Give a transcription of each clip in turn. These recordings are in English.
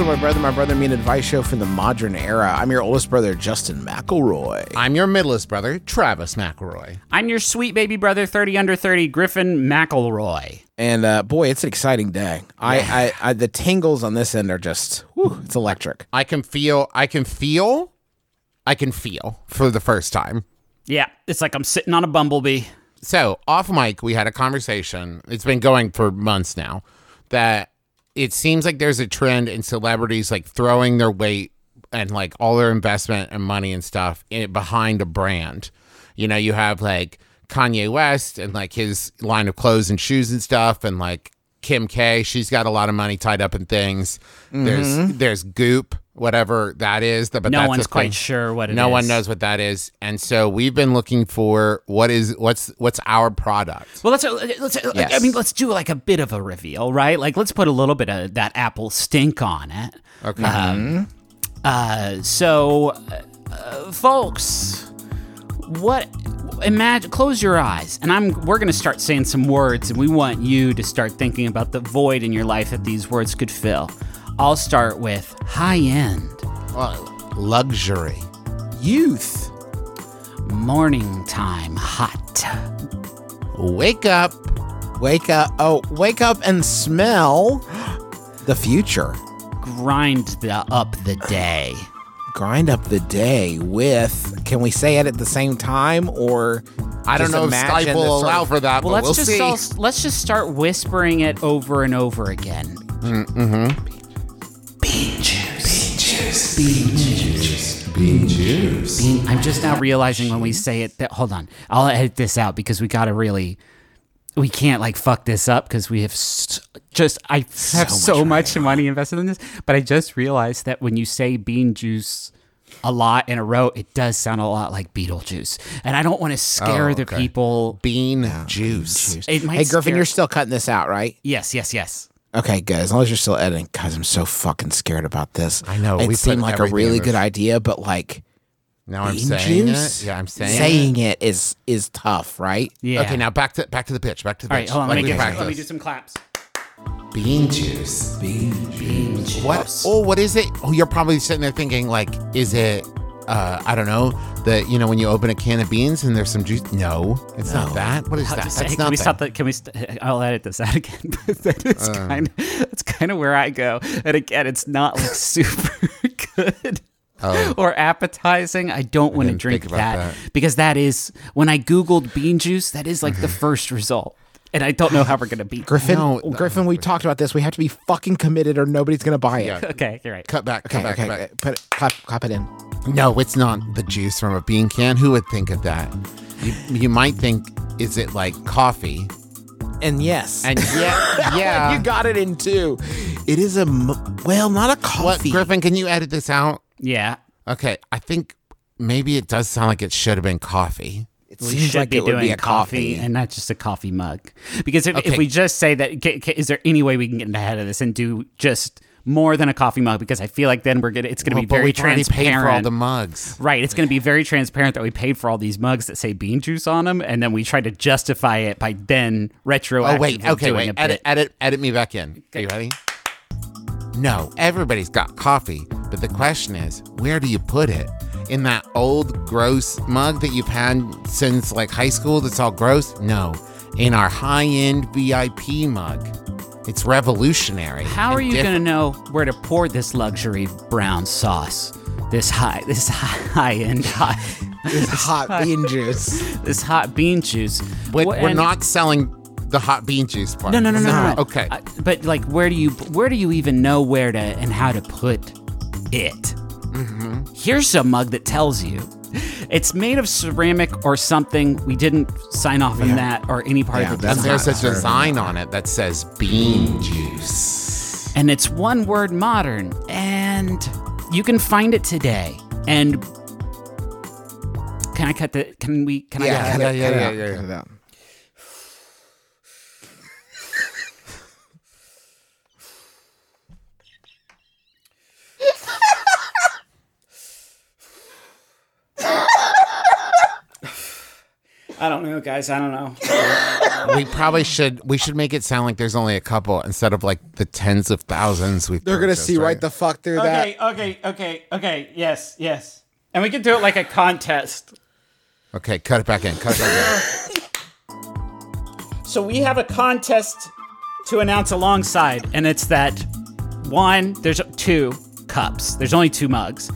Welcome to my brother, my brother, me and advice show from the modern era. I'm your oldest brother, Justin McElroy. I'm your middlest brother, Travis McElroy. I'm your sweet baby brother, 30 under 30, Griffin McElroy. And uh, boy, it's an exciting day. I, I, I, the tingles on this end are just, whew, it's electric. I can feel, I can feel, I can feel for the first time. Yeah, it's like I'm sitting on a bumblebee. So, off mic, we had a conversation. It's been going for months now that it seems like there's a trend in celebrities like throwing their weight and like all their investment and money and stuff in, behind a brand. You know, you have like Kanye West and like his line of clothes and shoes and stuff, and like Kim K. She's got a lot of money tied up in things. There's mm-hmm. there's Goop, whatever that is. But No that's one's quite sure what it no one knows what that is, and so we've been looking for what is what's what's our product. Well, let's let's. I mean, let's do like a bit of a reveal, right? Like, let's put a little bit of that apple stink on it. Okay. Um, uh, so, uh, folks, what? Imagine. Close your eyes, and I'm. We're gonna start saying some words, and we want you to start thinking about the void in your life that these words could fill. I'll start with high end, Well, luxury. Youth. morning time, hot. Wake up. Wake up. Oh, wake up and smell the future. grind the, up the day. Grind up the day with, can we say it at the same time or? I don't know if imagine Skype will allow for that, Well, but let's we'll just see. all, let's just start whispering it over and over again. Mm, mm-hmm. Bean juice. Bean. I'm just now realizing when we say it that hold on, I'll edit this out because we got to really. We can't like fuck this up because we have st- just I have so, much, money invested in this, but I just realized that when you say bean juice a lot in a row, it does sound a lot like Beetlejuice, and I don't want to scare Oh, the okay. people. Bean juice. It might Hey, Griffin, scare- you're still cutting this out, right? yes, yes, yes. Okay, good. As long as you're still editing, guys, I'm so fucking scared about this. I know, It we seemed like a really good this. idea, but like Now I'm bean saying juice. it. Yeah, I'm saying, saying it. it is is tough, right? Yeah. Okay, now back to back to the pitch. Back to the All right, pitch. hold on. Let Like me, we get, let me do some claps. bean juice. Bean juice. What? Oh, what is it? Oh, you're probably sitting there thinking like, is it? Uh, I don't know. The you know when you open a can of beans and there's some juice. No, it's not that. What is that? Just- That's can not we that. stop that? Can we? St- I'll edit this out again. That is Uh. kind of that's kind of where I go. And again, it's not like super good. Or appetizing. I don't want to Oh. drink that, that. Mm-hmm. because that is when I googled bean juice. That is like the first result, and I don't know how we're gonna beat. Griffin, No, Griffin, we talked about this. We have to be fucking committed, or nobody's gonna buy it. Yeah. Okay, you're right. Cut back. Okay, Cut back. okay, cut back. put it, clap, clap it in. No, it's not the juice from a bean can. Who would think of that? You, you might think, is it like coffee? And yes, And yeah, yeah. you got it in two. It is a, well, not a what, coffee. Griffin? Can you edit this out? Yeah, Okay, I think maybe it does sound like it should have been coffee. It we seems should like be it would doing be a coffee. and not just a coffee mug. Because if, Okay. if we just say that, ca- ca- is there any way we can get ahead of this and do just more than a coffee mug? Because I feel like then we're gonna it's gonna Well, be very we've transparent. paid for all the mugs. Right, it's going to be very transparent that we paid for all these mugs that say bean juice on them, and then we try to justify it by then retroactively Oh wait, okay, wait. Edit, edit, edit me back in. Are you ready? No, everybody's got coffee, but the question is, where do you put it? In that old gross mug that you've had since like high school that's all gross? No, in our high-end VIP mug. It's revolutionary. How are you going to know where to pour this luxury brown sauce? This high, this high end, high, It's hot bean juice. this hot bean juice. But we're not selling The hot bean juice part. No, no, no, no, no. no. Okay. Uh, but like, where do you where do you even know where to and how to put it? Mm-hmm. Here's a mug that tells you. It's made of ceramic or something. We didn't sign off on that or any part Yeah, of the that's and design. there's a design on it that says bean juice. and it's one word modern and you can find it today and can i cut the can we can i Yeah, cut cut it? it, yeah, cut it yeah, yeah, i don't know guys. I don't know. We probably should we should make it sound like there's only a couple instead of like the tens of thousands we've They're gonna purchased, see right the fuck through okay that. Okay, okay okay okay. Yes yes. And we can do it like a contest. Okay, cut it back in. Cut it back in. so we have a contest to announce alongside and it's that one there's two cups. There's only two mugs.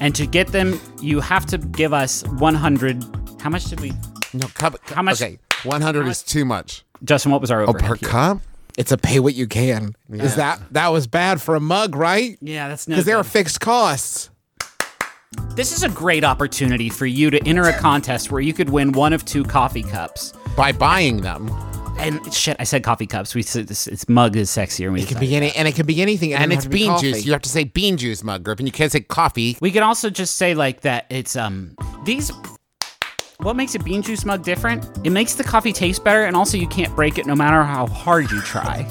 And to get them you have to give us 100 how much did we No, cup, How much- Okay, 100 is too much. justin what was our Oh, overhead per here? cup? It's a pay what you can. Is that that was bad for a mug, right? yeah that's no Because good. were fixed costs. This is a great opportunity for you to enter a contest where you could win one of two coffee cups. By buying them. And shit, I said coffee cups. We said this. It's mug is sexier. We It could be any, and it could be anything, And it's bean juice. You have to say bean juice mug, Griffin. You can't say coffee. We could also just say like that. It's um these. What makes a bean juice mug different? It makes the coffee taste better, and also you can't break it no matter how hard you try.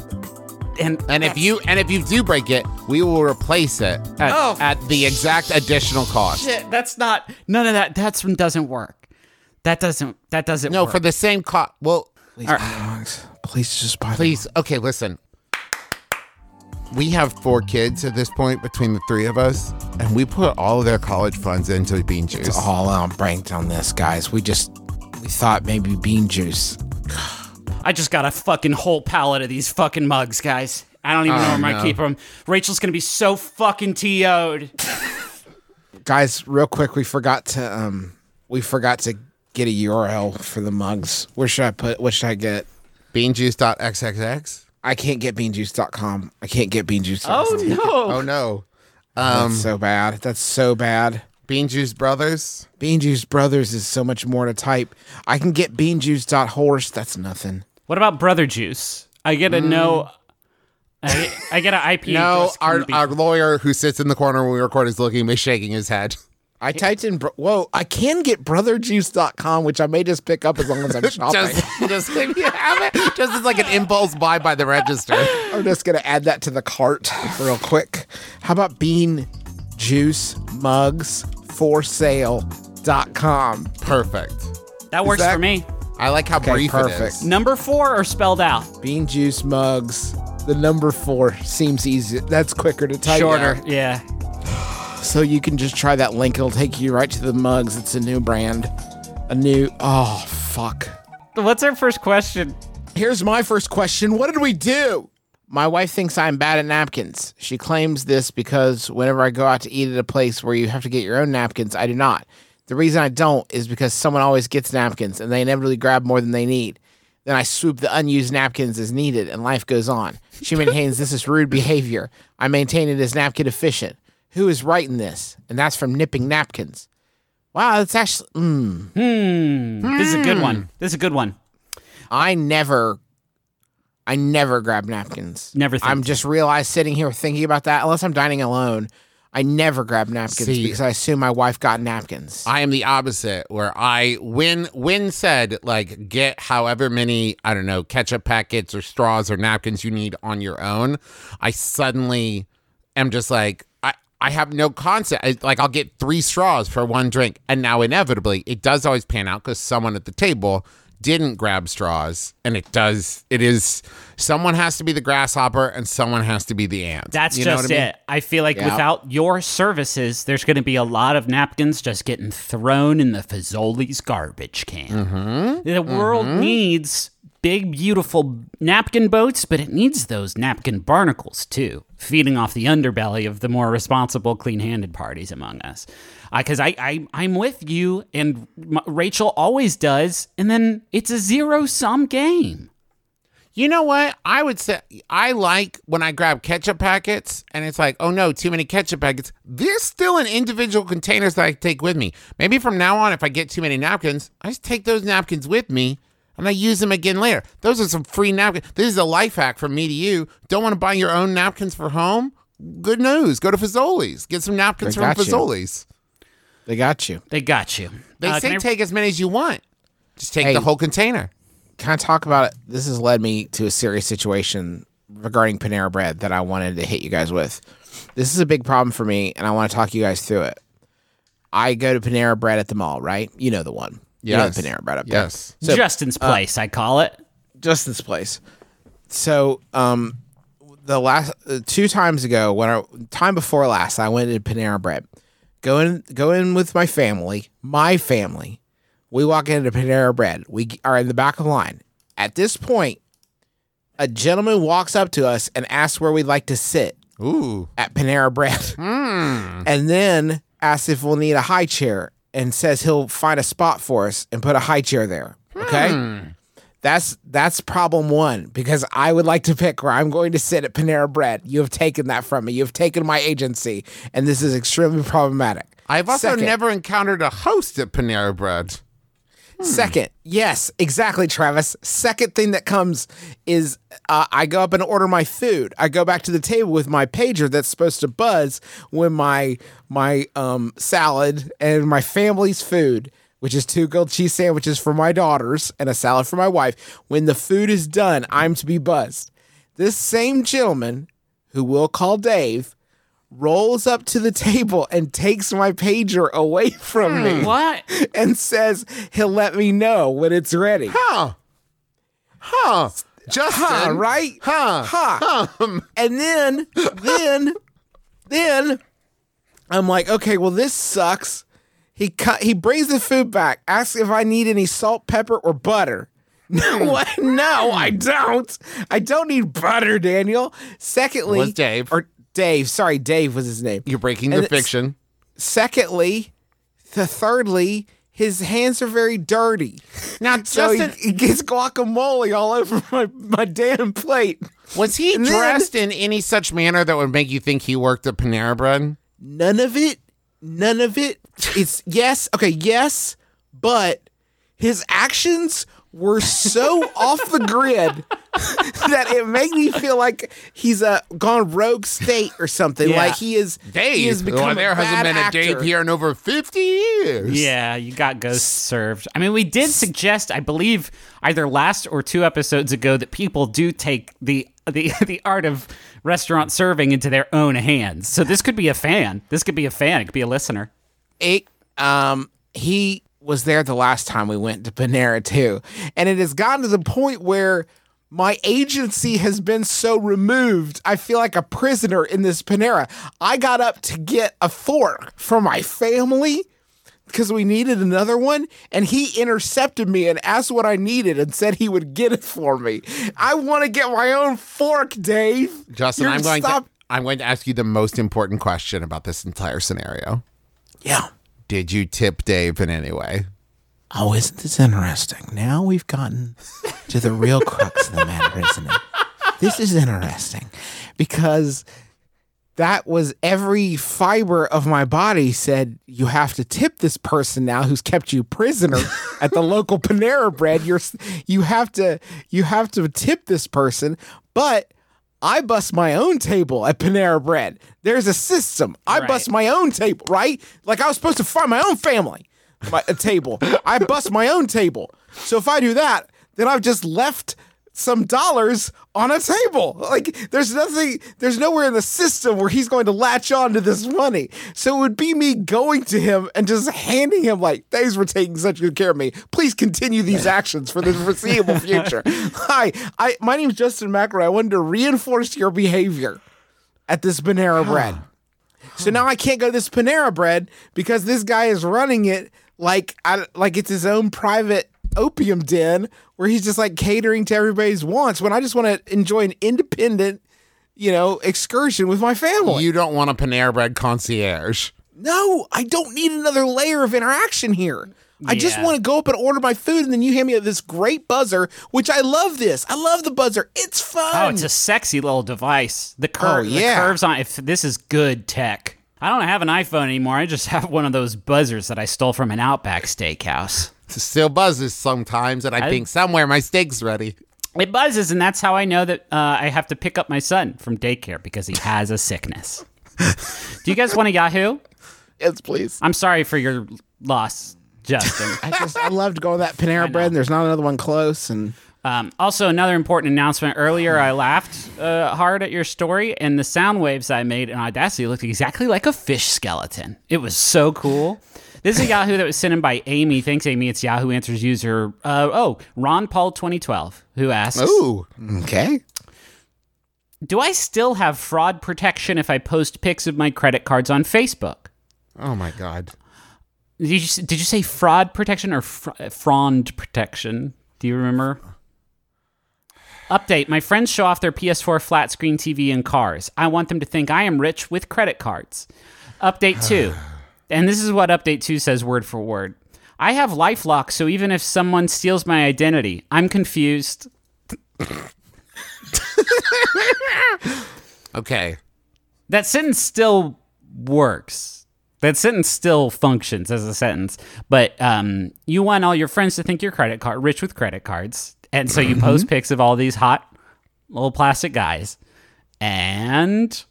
And And if you and if you do break it, we will replace it at, Oh. at the exact additional cost. shit, that's not none of that. That's doesn't work. That doesn't. That doesn't. No, work. for the same cost. Well, Please, buy mugs. Please just buy them. please. Okay, listen. We have four kids at this point between the three of us, and we put all of their college funds into bean juice. It's all um, banked on this, guys. We just we thought maybe bean juice. I just got a fucking whole pallet of these fucking mugs, guys. I don't even know where I'm gonna no. keep them. Rachel's gonna be so fucking TO'd. Guys, real quick, we forgot to um we forgot to get a URL for the mugs. Where should I put what should I get? Beanjuice.xxx. I can't get beanjuice.com. I can't get beanjuice.com. Oh no! Oh no. Um, That's so bad. That's so bad. Bean Juice Brothers. Bean Juice Brothers is so much more to type. I can get beanjuice.horse. That's nothing. What about brother juice? I get a no. I, I get an IP. No, our, our lawyer who sits in the corner when we record is looking at me shaking his head. I typed in, bro- whoa, I can get brotherjuice.com, which I may just pick up as long as I'm shopping. just, just if you have it, just as like an impulse buy by the register. I'm just going to add that to the cart real quick. How about bean juice mugs for sale.com? Perfect. that works that- for me. I like how Okay, brief perfect. is. Number four or spelled out? Bean juice mugs. The number four seems easy. That's quicker to type. Shorter. out. Yeah. So you can just try that link. It'll take you right to the mugs. It's a new brand. A new. Oh, fuck. What's our first question? Here's my first question What did we do? My wife thinks I'm bad at napkins. She claims this because whenever I go out to eat at a place where you have to get your own napkins, I do not. The reason I don't is because someone always gets napkins and they inevitably grab more than they need. Then I swoop the unused napkins as needed and life goes on. She maintains this is rude behavior. I maintain it is napkin efficient. Who is writing this? And that's from nipping napkins. Wow, that's actually. Mm. This is a good one. This is a good one. I never, I never grab napkins. Never think I'm to. just realized sitting here thinking about that. Unless I'm dining alone, I never grab napkins See- because I assume my wife got napkins. I am the opposite, where I when when said like get however many I don't know ketchup packets or straws or napkins you need on your own, I suddenly am just like I have no concept. Like I'll get three straws for one drink, and now inevitably it does always pan out because someone at the table didn't grab straws, and it does. It is someone has to be the grasshopper and someone has to be the ant. That's You know just I mean? it. I feel like Yeah. without your services, there's going to be a lot of napkins just getting thrown in the Fazoli's garbage can. Mm-hmm. The world needs big, beautiful napkin boats, but it needs those napkin barnacles too, feeding off the underbelly of the more responsible, clean-handed parties among us. Uh, because I, I, I'm with you, and M- Rachel always does, and then it's a zero-sum game. You know what? I would say I like when I grab ketchup packets and it's like, oh no, too many ketchup packets. They're still in individual containers that I take with me. Maybe from now on, if I get too many napkins, I just take those napkins with me and I use them again later. Those are some free napkins. This is a life hack from me to you. Don't want to buy your own napkins for home? Good news. Go to Fazoli's. Get some napkins They from. Fazoli's. They got you. They got you. They Uh, say can I- take as many as you want. Just take Hey. the whole container. Can I talk about it? This has led me to a serious situation regarding Panera Bread that I wanted to hit you guys with. This is a big problem for me, and I want to talk you guys through it. I go to Panera Bread at the mall, right? You know the one. You know Panera Bread up Yes. So- Justin's place, I call it. Justin's place. So, um, the last uh, two times ago, when I time before last, I went to Panera Bread. Go in, go in with my family, my family. We walk into Panera Bread. We are in the back of the line. At this point, a gentleman walks up to us and asks where we'd like to sit Ooh. at Panera Bread, and then asks if we'll need a high chair, and says he'll find a spot for us and put a high chair there. Okay. Hmm. That's that's problem one because I would like to pick where I'm going to sit at Panera Bread. You have taken that from me. You have taken my agency, and this is extremely problematic. I've also Second- never encountered a host at Panera Bread. Second, yes, exactly, Travis. Second thing that comes is uh, I go up and order my food. I go back to the table with my pager that's supposed to buzz when my my um, salad and my family's food, which is two grilled cheese sandwiches for my daughters and a salad for my wife. When the food is done, I'm to be buzzed. This same gentleman, who we'll call Dave, rolls up to the table and takes my pager away from hmm, me What? and says he'll let me know when it's ready. Huh. Huh. Justin. Huh, right? Huh. Huh. And then, then, then, I'm like, okay, well, this sucks. He cut. He brings the food back. Asks if I need any salt, pepper, or butter. No, hmm. what? no, I don't. I don't need butter, Daniel. Secondly, Was Dave. or Dave? Sorry, Dave was his name. You're breaking And the fiction. Secondly, the thirdly, his hands are very dirty. Now, So he, Justin, he gets guacamole all over my, my damn plate. was he and then- dressed in any such manner that would make you think he worked at Panera Bread? None of it, none of it. It's yes, okay, yes, but his actions were so off the grid that it made me feel like he's uh, gone rogue state or something. Yeah. Like he is Dave. He has become well, a there hasn't bad been a actor. Dave here in over 50 years. Yeah, you got ghost served. I mean, we did suggest, I believe, either last or two episodes ago, that people do take the the the art of restaurant serving into their own hands. So this could be a fan. This could be a fan. It could be a listener. it um he was there the last time we went to Panera too. And it has gotten to the point where my agency has been so removed. I feel like a prisoner in this Panera. I got up to get a fork for my family because we needed another one and he intercepted me and asked what I needed and said he would get it for me. I want to get my own fork, Dave. Justin, You're- I'm going stop. to I'm going to ask you the most important question about this entire scenario. Yeah. Did you tip Dave in any way? Oh, isn't this interesting? Now we've gotten to the real crux of the matter, isn't it? This is interesting because that was every fiber of my body said you have to tip this person now who's kept you prisoner at the local Panera Bread. You're you have to you have to tip this person, but I bust my own table at Panera Bread. There's a system. I Right. bust my own table, right? Like I was supposed to find my own family my, a table. I bust my own table. So if I do that, then I've just left some dollars on a table. Like there's nothing, there's nowhere in the system where he's going to latch on to this money. So it would be me going to him and just handing him like, thanks for taking such good care of me. Please continue these actions for the foreseeable future. Hi, I my name's Justin McElroy. I wanted to reinforce your behavior at this Panera Bread. So now I can't go to this Panera Bread because this guy is running it like I, like it's his own private opium den where he's just like catering to everybody's wants when I just want to enjoy an independent, you know, excursion with my family. You don't want a Panera Bread concierge. no, I don't need another layer of interaction here. I just want to go up and order my food, and then you hand me this great buzzer, which I love. This I love the buzzer. It's fun. Oh, it's a sexy little device. The, oh, cur- Oh, yeah. the curves on if this is good tech. I don't have an iPhone anymore. I just have one of those buzzers that I stole from an Outback steakhouse. Still buzzes sometimes, and I, think somewhere my steak's ready. It buzzes, and that's how I know that uh, I have to pick up my son from daycare because he has a sickness. Do you guys want a Yahoo? yes, please. I'm sorry for your loss, Justin. I just I loved going to that Panera Bread. And there's not another one close, and Um, also, another important announcement. Earlier, I laughed uh, hard at your story, and the sound waves I made in Audacity looked exactly like a fish skeleton. It was so cool. This is a Yahoo that was sent in by Amy. Thanks, Amy. It's Yahoo Answers user. Uh, oh, Ron Paul 2012, who asks, Ooh, okay. "Do I still have fraud protection if I post pics of my credit cards on Facebook?" oh my god. Did you did you say fraud protection or fr- frond protection? Do you remember? Update: My friends show off their PS4 flat screen TV in cars. I want them to think I am rich with credit cards. Update two, and this is what Update two says word for word. I have LifeLock, so even if someone steals my identity, I'm confused. Okay. That sentence still works. That sentence still functions as a sentence, but um, you want all your friends to think you're credit card rich with credit cards, and so you post pics of all these hot little plastic guys. And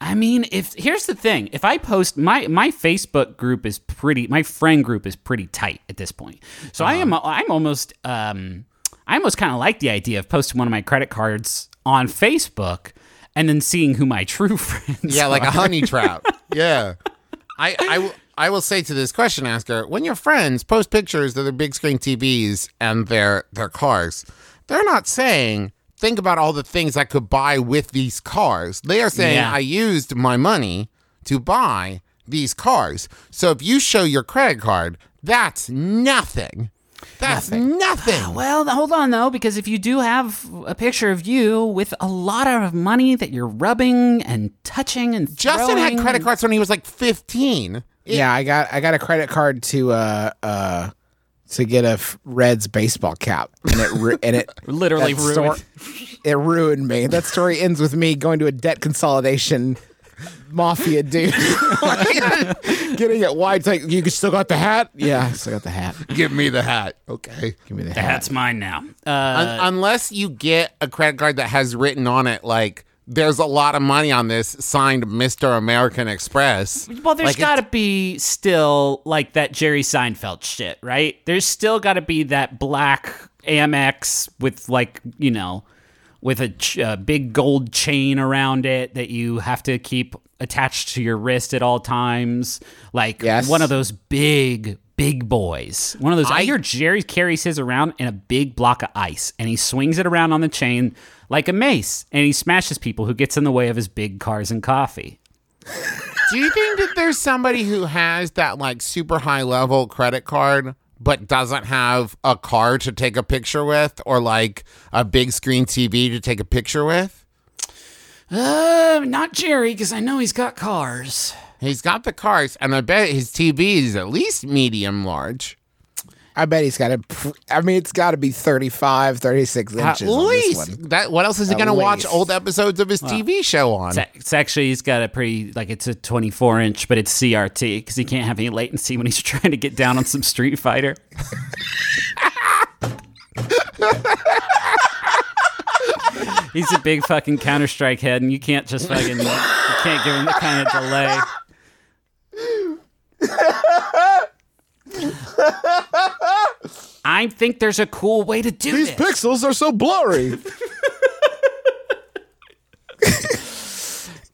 I mean, if here's the thing, if I post my my Facebook group is pretty, my friend group is pretty tight at this point. So I am I'm almost um I almost kind of like the idea of posting one of my credit cards on Facebook and then seeing who my true friends Yeah, like a honey trap. yeah. I, I, w- I will say to this question asker, when your friends post pictures of their big screen TVs and their their cars, they're not saying think about all the things I could buy with these cars. They are saying Yeah. I used my money to buy these cars. So if you show your credit card, that's nothing. That's nothing. Well, hold on though, because if you do have a picture of you with a lot of money that you're rubbing and touching and Justin had credit cards when he was like 15. yeah, I got I got a credit card to uh uh to get a Reds baseball cap, and it ru- and it Literally ruined. sto- it ruined me. That story ends with me going to a debt consolidation mafia dude, getting it wide. It's like you still got the hat? Yeah, I still got the hat. Give me the hat. Okay. Give me the hat. That's mine now. Uh, Un- unless you get a credit card that has written on it like there's a lot of money on this signed Mr. American Express. well, there's Like, got to be still like that Jerry Seinfeld shit, right? There's still got to be that black Amex with like you know, with a ch- uh, big gold chain around it that you have to keep attached to your wrist at all times. Like Yes. one of those big. Big boys. One of those. I, I- hear Jerry carries his around in a big block of ice and he swings it around on the chain like a mace and he smashes people who gets in the way of his big cars and coffee. Do you think that there's somebody who has that like super high level credit card but doesn't have a car to take a picture with or like a big screen TV to take a picture with? Uh, not Jerry, because I know he's got cars. He's got the cars and I bet his TV is at least medium large. I bet he's got a. pr- I mean, it's got to be 35, 36 At inches. on this least one. that. What else is he going to watch old episodes of his TV show on? It's, it's actually he's got a pretty like it's a 24 inch, but it's CRT because he can't have any latency when he's trying to get down on some Street Fighter. he's a big fucking Counter Strike head, and you can't just fucking you can't give him the kind of delay. I think there's a cool way to do These this. pixels are so blurry.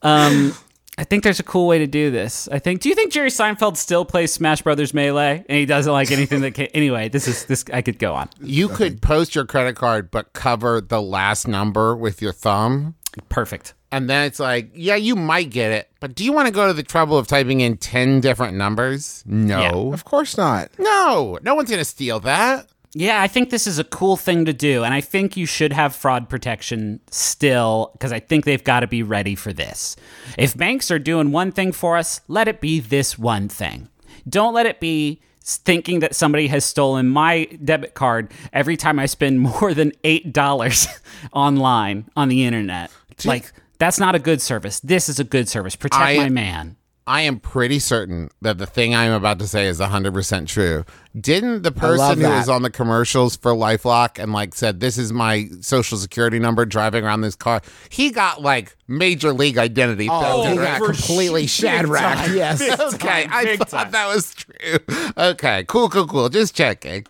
Um, I think there's a cool way to do this. I think. Do you think Jerry Seinfeld still plays Smash Brothers Melee and he doesn't like anything that? Can, anyway, this is this. I could go on. You could post your credit card, but cover the last number with your thumb. Perfect. And then it's like, yeah, you might get it, but do you want to go to the trouble of typing in 10 different numbers? No. of course not. No. No one's going to steal that. Yeah, I think this is a cool thing to do, and I think you should have fraud protection still because I think they've got to be ready for this. If banks are doing one thing for us, let it be this one thing. Don't let it be thinking that somebody has stolen my debit card every time I spend more than $8 online on the internet. Like, that's not a good service. This is a good service. Protect I- my man. I am pretty certain that the thing I'm about to say is 100% true. Didn't the person who was on the commercials for Lifelock and like said, This is my social security number driving around this car? He got like major league identity Oh, theft. he right? got completely shadracked. Yes. Okay, I thought time. that was true. Okay, cool, cool, cool. Just checking.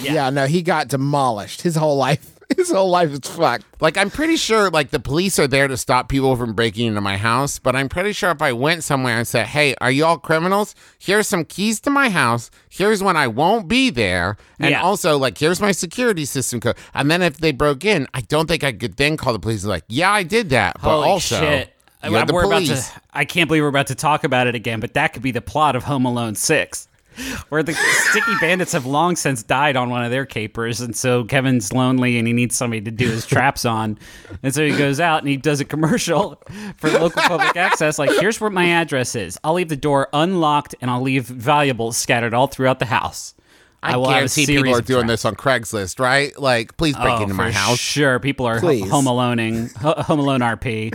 Yeah. no, he got demolished. His whole life. His whole life is fucked. Like, I'm pretty sure, like, the police are there to stop people from breaking into my house, but I'm pretty sure if I went somewhere and said, hey, are you all criminals? Here's some keys to my house. Here's when I won't be there. And Yeah. also, like, here's my security system code. And then if they broke in, I don't think I could then call the police like, yeah, I did that. But Holy also, shit. you're the we're about police. to, I can't believe we're about to talk about it again, but that could be the plot of Home Alone 6. Where the sticky bandits have long since died on one of their capers, and so Kevin's lonely and he needs somebody to do his traps on. And so he goes out and he does a commercial for local public access. Like, here's where my address is. I'll leave the door unlocked and I'll leave valuables scattered all throughout the house. I, will have a guarantee series people are doing traps. this on Craigslist, right? Like, please break Oh, into my house. Sure, people are Please. home aloneing, home alone RP.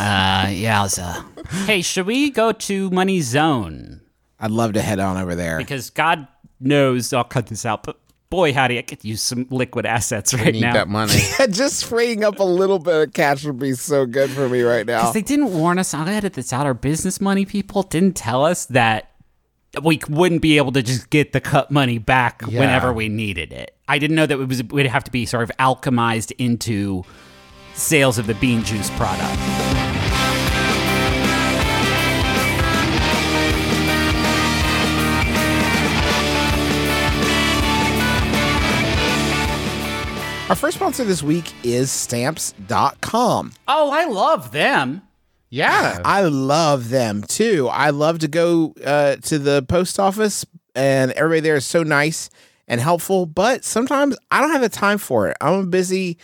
Uh, yowza. Hey, should we go to Money Zone? I'd love to head on over there. Because God knows I'll cut this out, but boy, howdy, I could use some liquid assets right Need now. that money. Just freeing up a little bit of cash would be so good for me right now. Because they didn't warn us. I'll edit this out. Our business money people didn't tell us that we wouldn't be able to just get the cut money back whenever we needed it. I didn't know that it was would have to be sort of alchemized into sales of the bean juice product. Our first sponsor this week is stamps.com. Oh, I love them. Yeah. I love them too. I love to go uh, to the post office, and everybody there is so nice and helpful. But sometimes I don't have the time for it. I'm a busy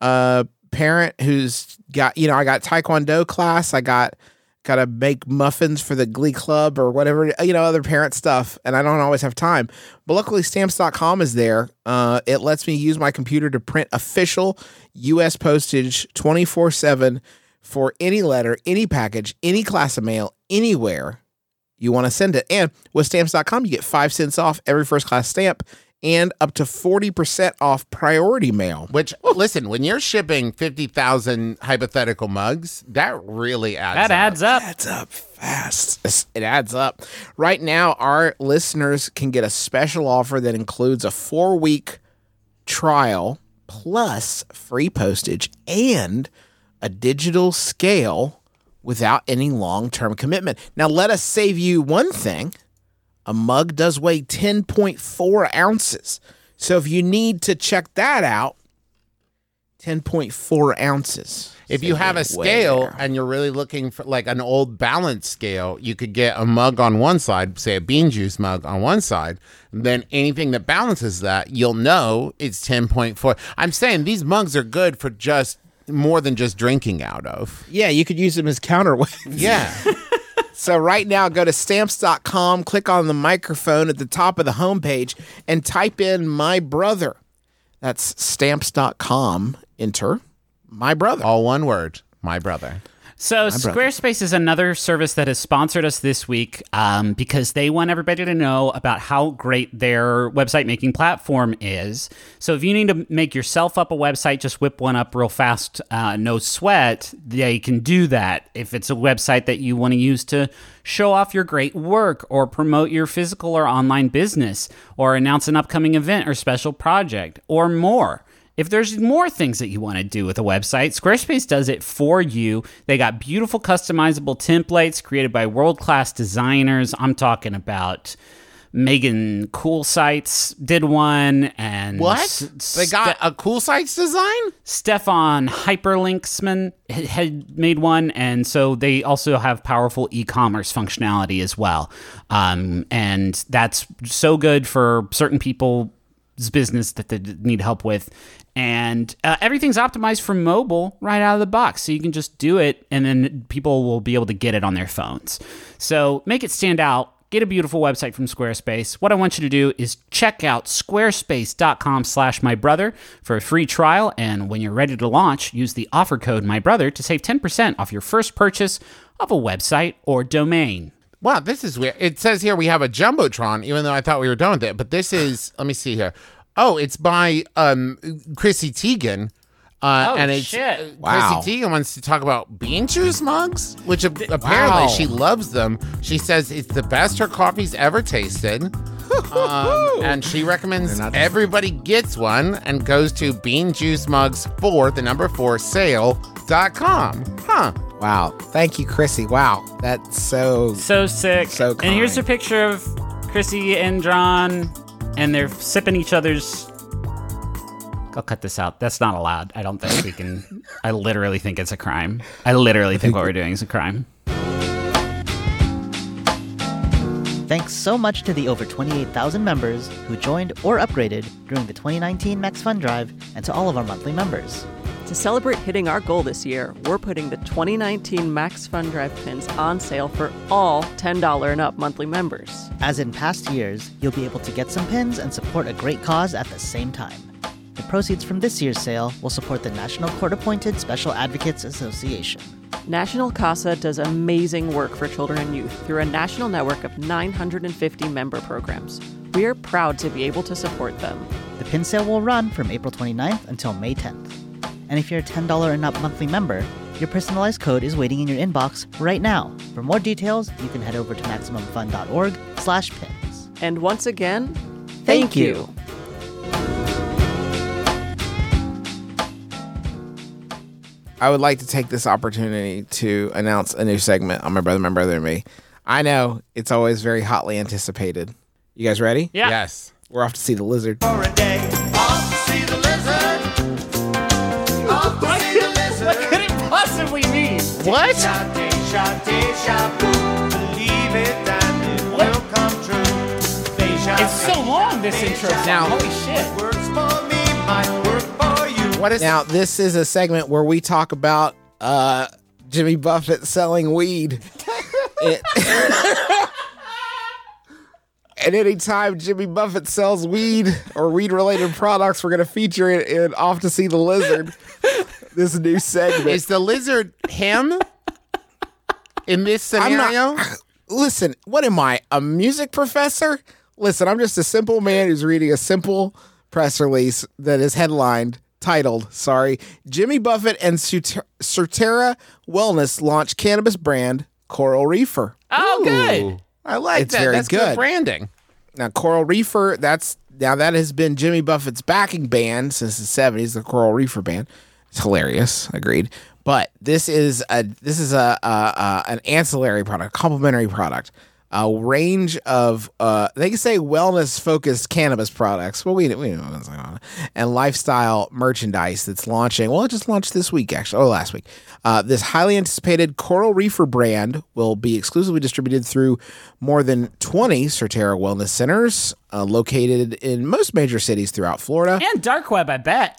uh, parent who's got you know I got taekwondo class. I got got to make muffins for the glee club or whatever you know other parent stuff and i don't always have time. But luckily stamps.com is there. Uh, it lets me use my computer to print official us postage 24-7 for any letter any package any class of mail anywhere you want to send it. And with stamps.com you get 5 cents off every first class stamp and up to 40% off priority mail Which listen, when you're shipping fifty thousand hypothetical mugs, that really adds. That up. adds up. adds up fast. It adds up. Right now, our listeners can get a special offer that includes a four week trial plus free postage and a digital scale without any long term commitment. Now, let us save you one thing a mug does weigh 10.4 ounces. So if you need to check that out, 10.4 ounces. If you have a scale there. and you're really looking for like an old balance scale, you could get a mug on one side, say a bean juice mug on one side. Then anything that balances that, you'll know it's 10.4. I'm saying these mugs are good for just more than just drinking out of. Yeah, you could use them as counterweight. Yeah. So right now, go to stamps.com, click on the microphone at the top of the homepage, and type in my brother. That's stamps.com. Enter my brother. All one word. My brother. So. Squarespace is another service that has sponsored us this week um, because they want everybody to know about how great their website making platform is. So if you need to make yourself up a website, just whip one up real fast, uh, no sweat. They can do that. If it's a website that you want to use to show off your great work or promote your physical or online business or announce an upcoming event or special project or more. If there's more things that you want to do with a website, Squarespace does it for you. They got beautiful customizable templates created by world class designers. I'm talking about Megan Cool Sites did one, and What? They got a cool sites design? Stefan Hyperlinksman had made one, and so they also have powerful e-commerce functionality as well. Um, and that's so good for certain people's business that they need help with. And uh, everything's optimized for mobile right out of the box, so you can just do it, and then people will be able to get it on their phones. So make it stand out get a beautiful website from Squarespace. What I want you to do is check out squarespace.com slash my brother for a free trial. And when you're ready to launch, use the offer code my brother to save 10% off your first purchase of a website or domain. Wow, this is weird. It says here we have a jumbotron, even though I thought we were done with it. But this is let me see here. Oh, it's by um Chrissy Teigen. Uh, Oh, and it's shit. Wow. Chrissy Teigen wants to talk about bean juice mugs, which ap- apparently Wow. she loves them. She says it's the best her coffee's ever tasted. um, and she recommends not- everybody gets one and goes to bean juice mugs for the number four sale.com. Huh. Wow. Thank you, Chrissy. Wow. That's so. So sick. So and here's a picture of Chrissy and John, and they're sipping each other's. I'll cut this out. That's not allowed. I don't think we can. I literally think it's a crime. I literally think what we're doing is a crime. Thanks so much to the over 28,000 members who joined or upgraded during the 2019 MaxFun Drive and to all of our monthly members. To celebrate hitting our goal this year, we're putting the 2019 MaxFun Drive pins on sale for all $10 and up monthly members. As in past years, you'll be able to get some pins and support a great cause at the same time. The proceeds from this year's sale will support the National Court Appointed Special Advocates Association. National CASA does amazing work for children and youth through a national network of 950 member programs. We're proud to be able to support them. The pin sale will run from April 29th until May 10th. And if you're a $10 and up monthly member, your personalized code is waiting in your inbox right now. For more details, you can head over to MaximumFun.org slash pins. And once again, Thank you. I would like to take this opportunity to announce a new segment on My Brother, My Brother, and Me. I know it's always very hotly anticipated. You guys ready? Yeah. Yes. We're off to see the lizard. For a day, off to see the lizard. Off to see the lizard. could it possibly mean? What? Shot, day, shot, day, shot, boo. Believe it and it will come true. Day, shot, It's so long, this intro. Now- Holy shit. What is Now, this is a segment where we talk about uh, Jimmy Buffett selling weed. It- and anytime Jimmy Buffett sells weed or weed related products, we're going to feature it in Off to See the Lizard. this new segment. Is the lizard him in this I'm not- scenario? Listen, what am I, a music professor? Listen, I'm just a simple man who's reading a simple press release that is headlined, titled, sorry, Jimmy Buffett and Surterra Wellness launch cannabis brand Coral Reefer. Oh, good. I like It's that. very That's good. good. branding. Now, Coral Reefer, that's now that has been Jimmy Buffett's backing band since the '70s. The Coral Reefer band. It's hilarious. Agreed. But this is a this is a, a, a an ancillary product, a complementary product, a range of uh, they can say wellness focused cannabis products. Well, we we know what's going on, and lifestyle merchandise that's launching. Well, it just launched this week actually. or last week. Uh, this highly anticipated Coral Reefer brand will be exclusively distributed through more than 20 Surterra Wellness Centers uh, located in most major cities throughout Florida And dark web, I bet.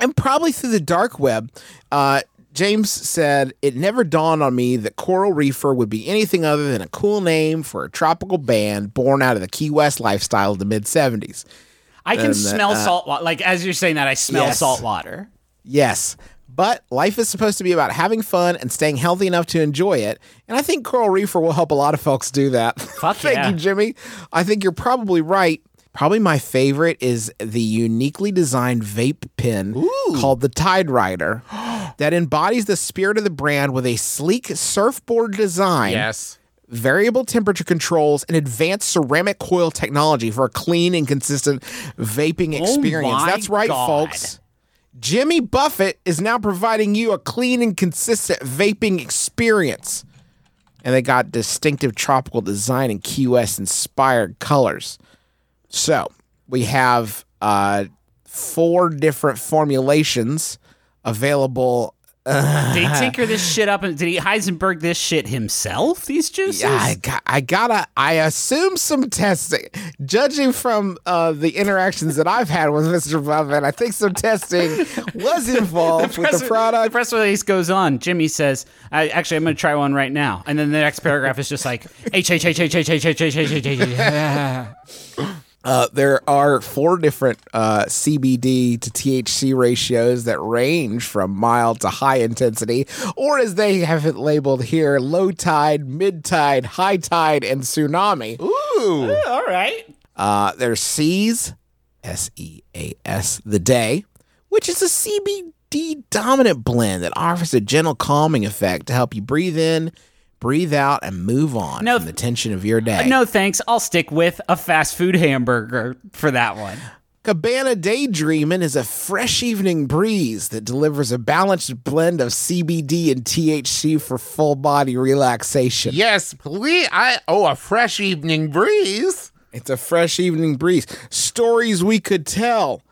and probably through the dark web. Uh, James said, It never dawned on me that Coral Reefer would be anything other than a cool name for a tropical band born out of the Key West lifestyle of the mid 70s. I can And, smell uh, salt water. Like, as you're saying that, I smell Yes. salt water. Yes. But life is supposed to be about having fun and staying healthy enough to enjoy it. And I think Coral Reefer will help a lot of folks do that. Fuck Thank yeah. you, Jimmy. I think you're probably right. Probably my favorite is the uniquely designed vape pen called the Tide Rider that embodies the spirit of the brand with a sleek surfboard design Yes. variable temperature controls, and advanced ceramic coil technology for a clean and consistent vaping experience. Oh That's right, God. folks. Jimmy Buffett is now providing you a clean and consistent vaping experience. And they got distinctive tropical design and West inspired colors. So we have uh, four different formulations available did he tinker this shit up? And did he Heisenberg this shit himself? These juices? Yeah, I, got, I gotta. I assume some testing. Judging from uh, the interactions that I've had with Mr. Buffett, I think some testing was involved with the The product. press release goes on. Jimmy says, I, "Actually, I'm going to try one right now." And then the next paragraph is just like H H H H H H H H H H H H. Uh, there are four different uh, CBD to THC ratios that range from mild to high intensity, or as they have it labeled here, low tide, mid tide, high tide, and tsunami. Ooh. All right. Uh, there's Seas, S E A S, the day, which is a CBD dominant blend that offers a gentle calming effect to help you breathe in, breathe out, and move on No, from the tension of your day. No thanks. I'll stick with a fast food hamburger for that one. Cabana Daydreamin' is a fresh evening breeze that delivers a balanced blend of CBD and THC for full body relaxation. Yes, please. I oh, a fresh evening breeze. It's a fresh evening breeze. Stories we could tell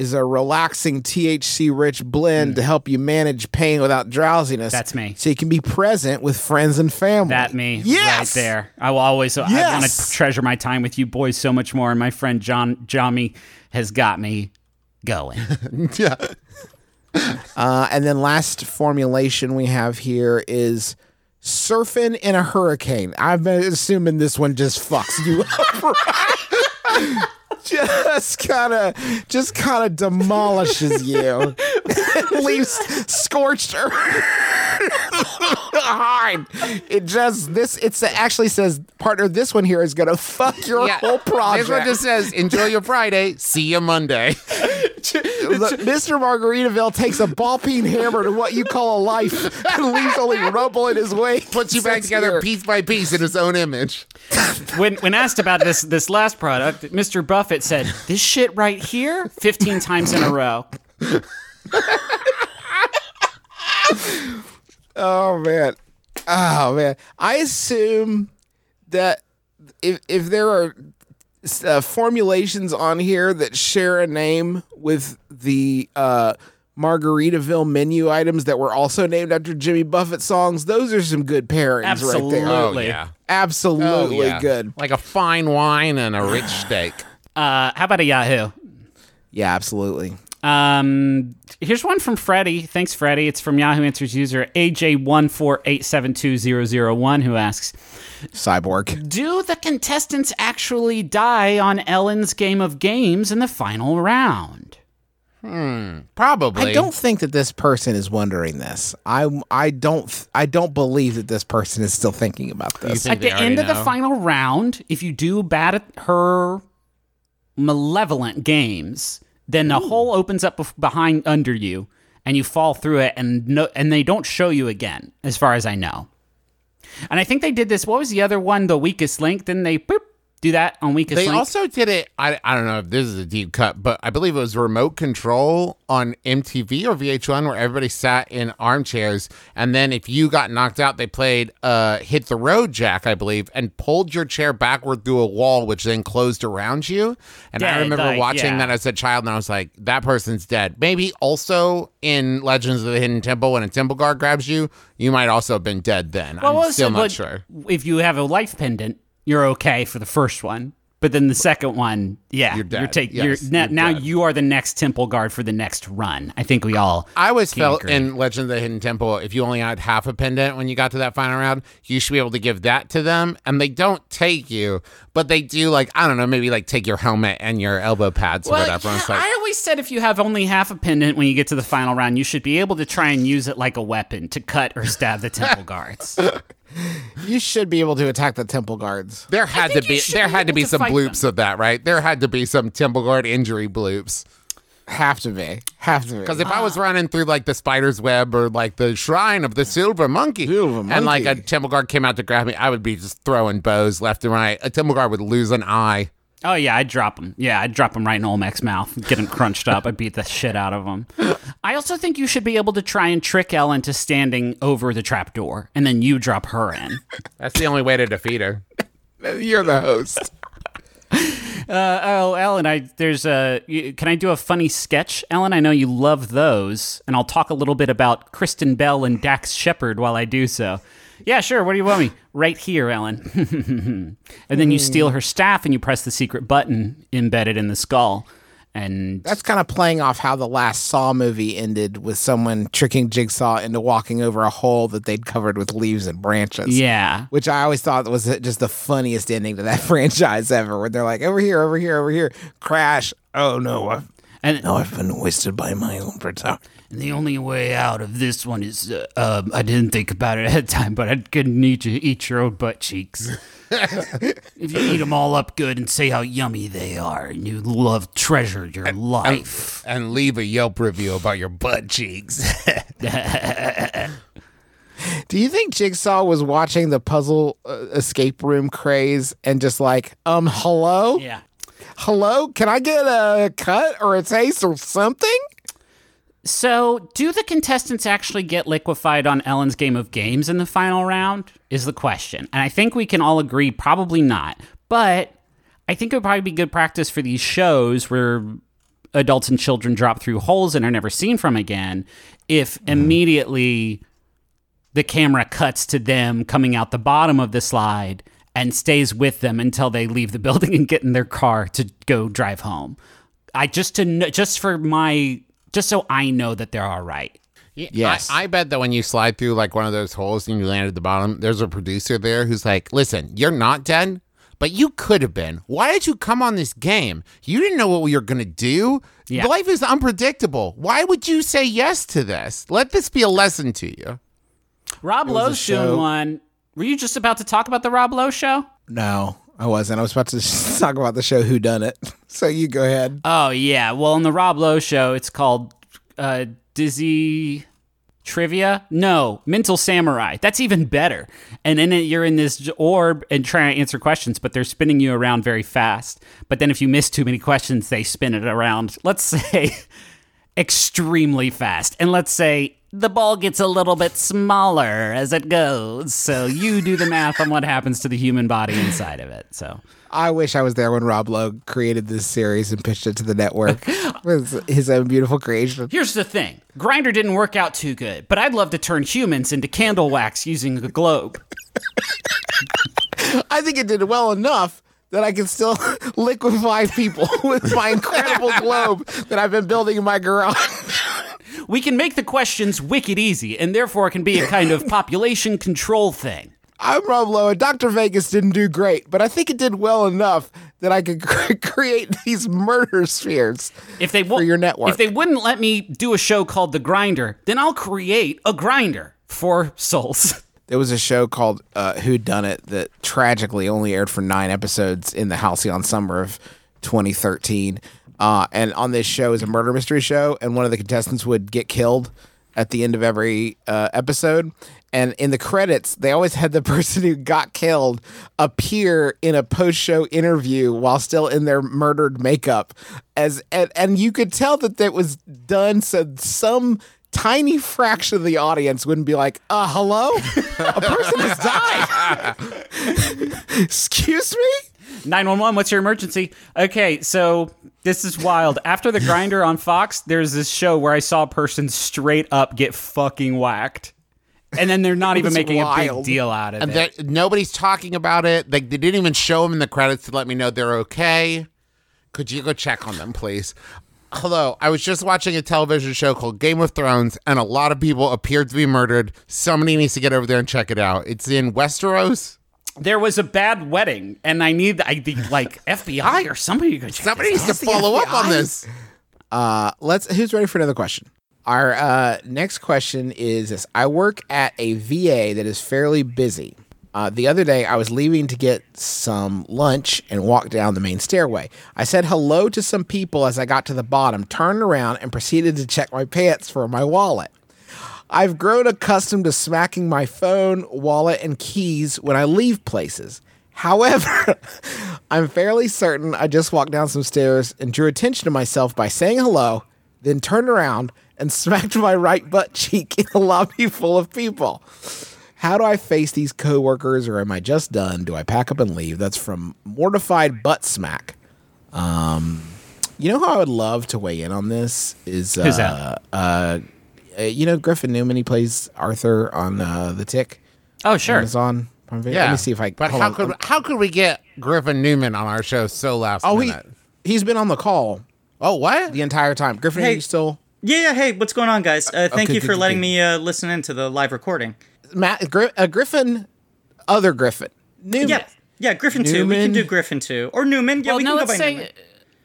is a relaxing THC rich blend to help you manage pain without drowsiness. That's me. So you can be present with friends and family. That me Yes! right there. I will always. yes. I want to treasure my time with you boys so much more. And my friend John Johnny has got me going. Yeah. Uh, and then last formulation we have here is surfing in a hurricane. I've been assuming this one just fucks you up. right? just kind of, just kind of demolishes you, leaves scorched earth behind. It just this. It's it actually says partner. This one here is gonna fuck your whole project. This one just says, "Enjoy your Friday. See you Monday." Look, Mr. Margaritaville takes a ball peen hammer to what you call a life and leaves only rubble in his wake. Puts you back together here. piece by piece in his own image. when when asked about this this last product, Mr. Buffett said, "This shit right here, 15 times in a row." Oh man, oh man. I assume that if if there are uh, formulations on here that share a name with the uh, Margaritaville menu items that were also named after Jimmy Buffett songs, those are some good pairings Absolutely. right there. Oh yeah. Absolutely Oh, yeah. good. Like a fine wine and a rich steak. Uh, how about a Yahoo? Yeah, absolutely. Um, here's one from Freddie. Thanks, Freddie. It's from Yahoo Answers user AJ148720001 who asks, Cyborg. Do the contestants actually die on Ellen's Game of Games in the final round? Hmm, probably. I don't think that this person is wondering this. I I don't I don't believe that this person is still thinking about this. think At the already end of the final round, if you do bad at her malevolent games, then the hole opens up behind under you, and you fall through it, and no, and they don't show you again, as far as I know. And I think they did this. What was the other one? The weakest link. Didn't they boop, do that on weakest They link? also did it. I, I don't know if this is a deep cut, but I believe it was remote control on MTV or VH1 where everybody sat in armchairs. And then if you got knocked out, they played uh, Hit the Road Jack, I believe, and pulled your chair backward through a wall, which then closed around you. And Yeah, I remember like, watching yeah. that as a child, and I was like, that person's dead. Maybe also in Legends of the Hidden Temple, when a temple guard grabs you, you might also have been dead then. I'm Well, still so, not sure. If you have a life pendant, you're okay for the first one. But then the second one, yeah, You're dead. take- Yes, now, you're now dead. you are the next temple guard for the next run. I think we all. I always felt agree. in Legend of the Hidden Temple, if you only had half a pendant when you got to that final round, you should be able to give that to them. And they don't take you, but they do, like, I don't know, maybe like take your helmet and your elbow pads or whatever. Yeah, like, I always said if you have only half a pendant when you get to the final round, you should be able to try and use it like a weapon to cut or stab the temple guards. You should be able to attack the temple guards. there had to be there be had to be to some fight bloops of that, right? There had to be some temple guard injury bloops. Have to be. Have to be. Because if I was running through like the spider's web or like the shrine of the silver monkey, Silver and like a temple guard came out to grab me, I would be just throwing bows left and right. A temple guard would lose an eye. Oh yeah, I'd drop him. Yeah, I'd drop him right in Olmec's mouth, get him crunched up. I'd beat the shit out of him. I also think you should be able to try and trick Ellen to standing over the trapdoor, and then you drop her in. That's the only way to defeat her. You're the host. Uh, oh, Ellen, I there's a. you- Can I do a funny sketch, Ellen? I know you love those, and I'll talk a little bit about Kristen Bell and Dax Shepard while I do so. Yeah, sure. What do you want me? Right here, Ellen. and then you hmm. steal her staff and you press the secret button embedded in the skull. And That's kind of playing off how the last Saw movie ended with someone tricking Jigsaw into walking over a hole that they'd covered with leaves and branches. yeah, Which I always thought was just the funniest ending to that franchise ever, where they're like, over here, over here, over here, crash. Oh no, I've, and no, I've been wasted by my own protection. the only way out of this one is uh, um, I didn't think about it ahead of time, but I couldn't need you to eat your own butt cheeks. if you eat them all up good and say how yummy they are, and you love treasure your life. and leave a Yelp review about your butt cheeks. Do you think Jigsaw was watching the puzzle uh, escape room craze and just like, um, hello, yeah. hello, can I get a cut or a taste or something? So, do the contestants actually get liquefied on Ellen's Game of Games in the final round? Is the question. And I think we can all agree probably not. But I think it would probably be good practice for these shows where adults and children drop through holes and are never seen from again if hmm. immediately the camera cuts to them coming out the bottom of the slide and stays with them until they leave the building and get in their car to go drive home. I just to just for my just so I know that they're all right. Yes. I, I bet that when you slide through like one of those holes and you land at the bottom, there's a producer there who's like, listen, you're not dead, but you could have been. Why did you come on this game? You didn't know what you're going to do. Yeah. Life is unpredictable. Why would you say yes to this? Let this be a lesson to you. Rob was a Lowe's doing one. Were you just about to talk about the Rob Lowe show? No, I wasn't. I was about to talk about the show Who Done It. So you go ahead. Oh yeah. Well, in the Rob Lowe show, it's called uh, Dizzy Trivia. No, Mental Samurai. That's even better. And in it, you're in this orb and trying to answer questions, but they're spinning you around very fast. But then if you miss too many questions, they spin it around. Let's say extremely fast, and let's say. The ball gets a little bit smaller as it goes. So you do the math on what happens to the human body inside of it. So I wish I was there when Rob Lowe created this series and pitched it to the network with his own beautiful creation. Here's the thing Grinder didn't work out too good, but I'd love to turn humans into candle wax using a globe. I think it did well enough that I can still liquefy people with my incredible globe that I've been building in my garage. We can make the questions wicked easy, and therefore it can be a kind of population control thing. I'm Rob Lowe, and Dr. Vegas didn't do great, but I think it did well enough that I could cre- create these murder spheres If they for your network. if they wouldn't let me do a show called The Grinder, then I'll create a grinder for souls. There was a show called uh, Who Done It that tragically only aired for nine episodes in the halcyon summer of 2013. Uh, and on this show is a murder mystery show, and one of the contestants would get killed at the end of every uh, episode. And in the credits, they always had the person who got killed appear in a post-show interview while still in their murdered makeup, as and, and you could tell that that was done so some tiny fraction of the audience wouldn't be like, uh, hello? A person has died. Excuse me? 911, what's your emergency? Okay, so this is wild. After the grinder on Fox, there's this show where I saw a person straight up get fucking whacked. And then they're not even making a big deal out of And it. that nobody's talking about it. Like they didn't even show them in the credits to let me know they're okay. Could you go check on them, please? Hello, I was just watching a television show called Game of Thrones, and a lot of people appeared to be murdered. Somebody needs to get over there and check it out. It's in Westeros. There was a bad wedding, and I need I think like FBI or somebody to check Somebody needs to follow up on this. Uh, let's. Who's ready for another question? Our uh, next question is this: I work at a VA that is fairly busy. Uh, the other day, I was leaving to get some lunch and walked down the main stairway. I said hello to some people as I got to the bottom, turned around, and proceeded to check my pants for my wallet. I've grown accustomed to smacking my phone, wallet, and keys when I leave places. However, I'm fairly certain I just walked down some stairs and drew attention to myself by saying hello, then turned around and smacked my right butt cheek in a lobby full of people. How do I face these coworkers, or am I just done? Do I pack up and leave? That's from Mortified Butt Smack Um, you know how I would love to weigh in on this is uh, Who's that? Uh, uh, you know Griffin Newman. He plays Arthur on uh, The Tick. Oh, sure. Amazon. Prime Video. Yeah. Let me see if I. But how on. could how could we get Griffin Newman on our show so last Oh, he minute? he's been on the call oh, what? the entire time. Griffin, Hey. are you still Yeah, yeah. Hey, what's going on, guys? Uh, thank okay, you good, for good, letting good. me uh, listen into the live recording. Matt Gri- uh, Griffin? Other Griffin Newman. Yeah, yeah. Griffin two. We can do Griffin two or Newman. Yeah, well, we no, can go let's by say. Newman.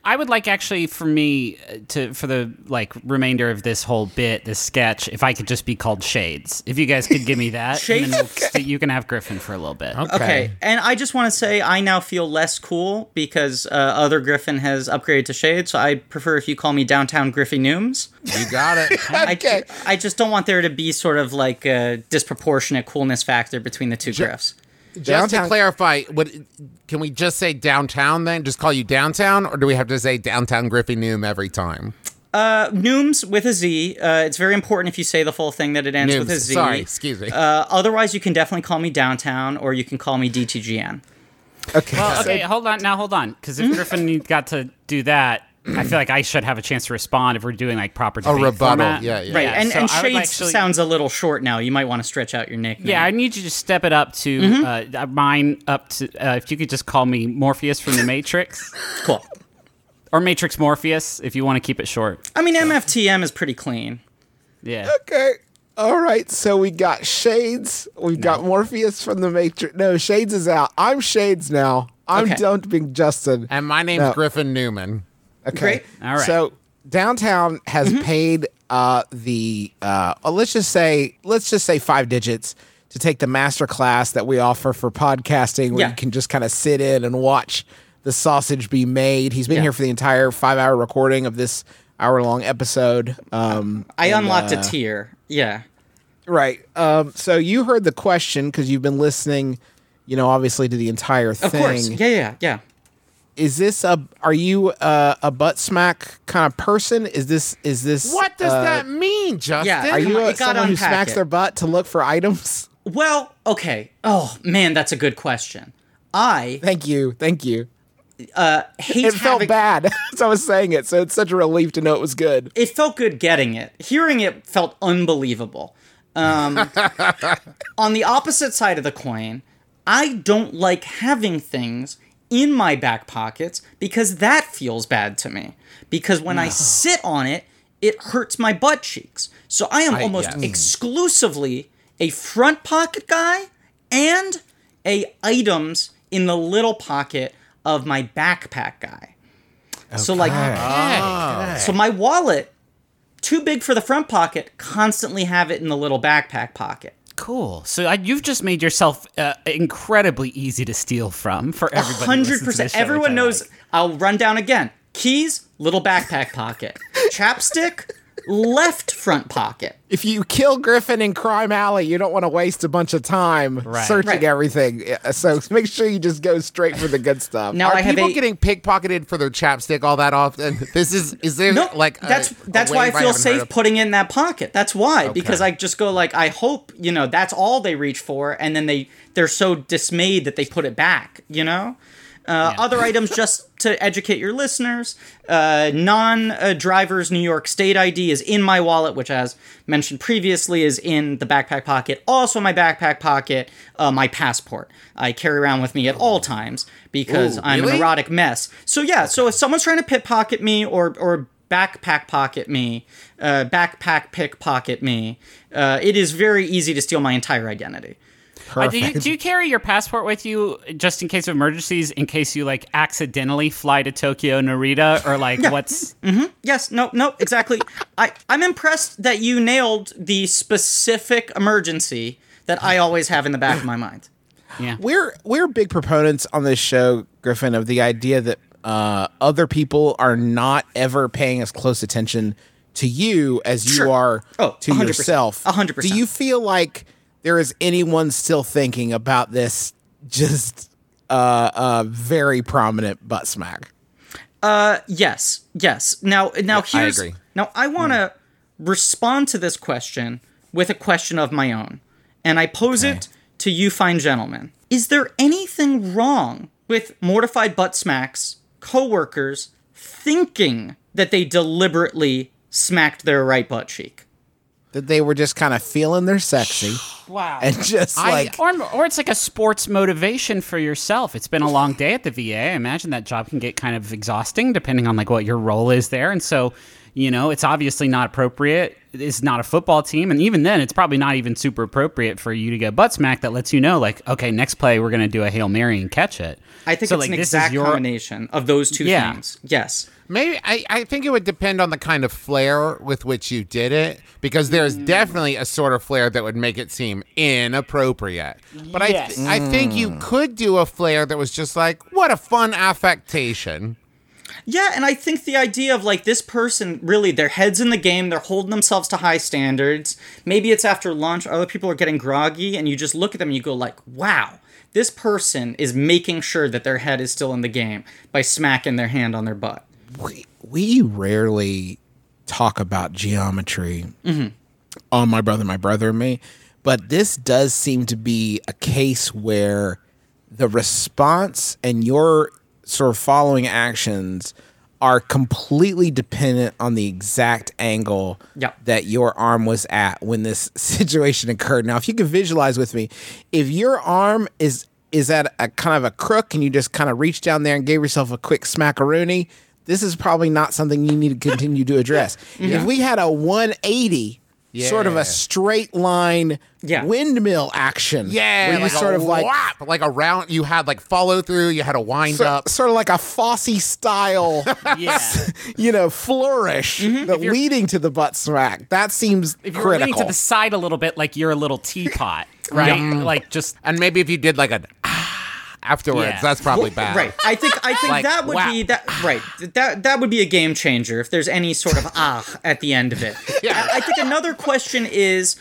I would like actually for me uh, to for the like remainder of this whole bit, this sketch, if I could just be called Shades. If you guys could give me that, and then we'll st- you can have Griffin for a little bit. Okay, and I just want to say I now feel less cool because uh, other Griffin has upgraded to Shades. so I prefer if you call me Downtown Griffy Nooms. You got it. I, Okay. I just don't want there to be sort of like a disproportionate coolness factor between the two Griffs. Just Downtown- to clarify, what can we just say downtown then? Just call you downtown, or do we have to say downtown Griffin Noom every time? Uh, Nooms with a Z. Uh, it's very important if you say the full thing that it ends Nooms. with a Z. Sorry, excuse me. Uh, otherwise, you can definitely call me Downtown, or you can call me DTGN. Okay. Well, so- okay, hold on. Now, hold on. Because if Griffin got to do that, I feel like I should have a chance to respond if we're doing like proper debate rebuttal, format. yeah, yeah. Right, and, so and Shades actually- sounds a little short now. You might want to stretch out your nickname. Yeah, I need you to step it up to Mm-hmm. uh, mine up to. Uh, if you could just call me Morpheus from the Matrix, cool. or Matrix Morpheus, if you want to keep it short. I mean, MFTM is pretty clean. Yeah. Okay. All right. So we got Shades. We've got Morpheus from the Matrix. No, Shades is out. I'm Shades now. I'm Okay. don't being Justin. and my name's No. Griffin Newman. Okay. Great. All right. So downtown has paid uh, the uh, uh, let's just say let's just say five digits to take the master class that we offer for podcasting, where Yeah. you can just kind of sit in and watch the sausage be made. He's been Yeah. here for the entire five hour recording of this hour long episode. Um, I and, unlocked uh, a tier. Yeah. Right. Um, so you heard the question because you've been listening, you know, obviously to the entire thing. Of course. Yeah, yeah, yeah. Is this a? Are you a, a butt smack kind of person? Is this? Is this? What does uh, that mean, Justin? yeah, Are Come you a, gotta someone who unpack smacks it. their butt to look for items? Well, okay. Oh man, that's a good question. I Thank you, thank you. hate It felt bad as I was saying it, so it's such a relief to know it was good. It felt good getting it. Hearing it felt unbelievable. Um, on the opposite side of the coin, I don't like having things in my back pockets because that feels bad to me. Because when I sit on it, it hurts my butt cheeks. So I am almost yes. exclusively a front pocket guy and a items in the little pocket of my backpack guy. So like so my wallet too big for the front pocket, constantly have it in the little backpack pocket. Cool. So I, you've just made yourself uh, incredibly easy to steal from for everybody. Hundred listens to this percent. Everyone knows. like. I'll run down again. Keys, little backpack pocket. Chapstick, left front pocket. If you kill Griffin in Crime Alley, you don't want to waste a bunch of time Right. searching Right. everything. So make sure you just go straight for the good stuff. Now Are I have people a. getting pickpocketed for their chapstick all that often? This is is there no, like a- that's a that's why I feel haven't safe of? putting in that pocket. That's why because I just go like I hope you know that's all they reach for, and then they they're so dismayed that they put it back. You know, uh, other items just to educate your listeners. Uh, non uh, driver's New York State ID is in my wallet, which, as mentioned previously, is in the backpack pocket. Also, my backpack pocket, uh, my passport. I carry around with me at all times because Ooh, I'm an erotic mess. So yeah, so if someone's trying to pickpocket me or or backpack pocket me, uh, backpack pickpocket me, uh, it is very easy to steal my entire identity. Uh, do, you, do you carry your passport with you just in case of emergencies? In case you like accidentally fly to Tokyo Narita, or like what's? Yes, no, no, exactly. I I'm impressed that you nailed the specific emergency that I always have in the back of my mind. Yeah. we're we're big proponents on this show, Griffin, of the idea that uh, other people are not ever paying as close attention to you as you Sure. are Oh, to 100%. yourself. 100%. Do you feel like there is anyone still thinking about this just uh, uh, very prominent butt smack? Uh, Yes, yes. Now, now here's agree. now I want to respond to this question with a question of my own, and I pose it to you, fine gentlemen. Is there anything wrong with mortified butt smacks coworkers thinking that they deliberately smacked their right butt cheek. That they were just kind of feeling their sexy Wow. and just like or, or it's like a sports motivation for yourself. It's been a long day at the VA. I imagine that job can get kind of exhausting depending on like what your role is there. And so, you know, it's obviously not appropriate. It's not a football team, and even then, it's probably not even super appropriate for you to get butt smack. That lets you know, like, okay, next play we're gonna do a hail mary and catch it. I think So, it's like, an this is exact your- combination of those two Yeah. things. Yes. Maybe I, I think it would depend on the kind of flair with which you did it because there's Mm. definitely a sort of flair that would make it seem inappropriate. But I Yes. th- I think Mm. you could do a flair that was just like what a fun affectation. Yeah, and I think the idea of like this person really their heads in the game, they're holding themselves to high standards. Maybe it's after lunch, other people are getting groggy, and you just look at them and you go like, wow, this person is making sure that their head is still in the game by smacking their hand on their butt. we, we rarely talk about geometry on my brother, my brother, and me. But this does seem to be a case where the response and your sort of following actions are completely dependent on the exact angle Yep. that your arm was at when this situation occurred. Now, if you can visualize with me, if your arm is is at a kind of a crook and you just kind of reach down there and gave yourself a quick smackaroonie, this is probably not something you need to continue to address. If we had a 180 sort of a straight line Yeah. windmill action, Yeah, where you like sort a of like whap, like a round. You had like follow through. You had a wind so- up. sort of like a Fosse style, Yeah. you know, flourish mm-hmm. that leading to the butt smack. That seems if you're critical. leaning to the side a little bit, like you're a little teapot, right? Like just And maybe if you did like a afterwards, Yeah. that's probably bad. Right. I think I think Like, that would wow. be that right. That that would be a game changer if there's any sort of ah at the end of it. Yeah. I, I think another question is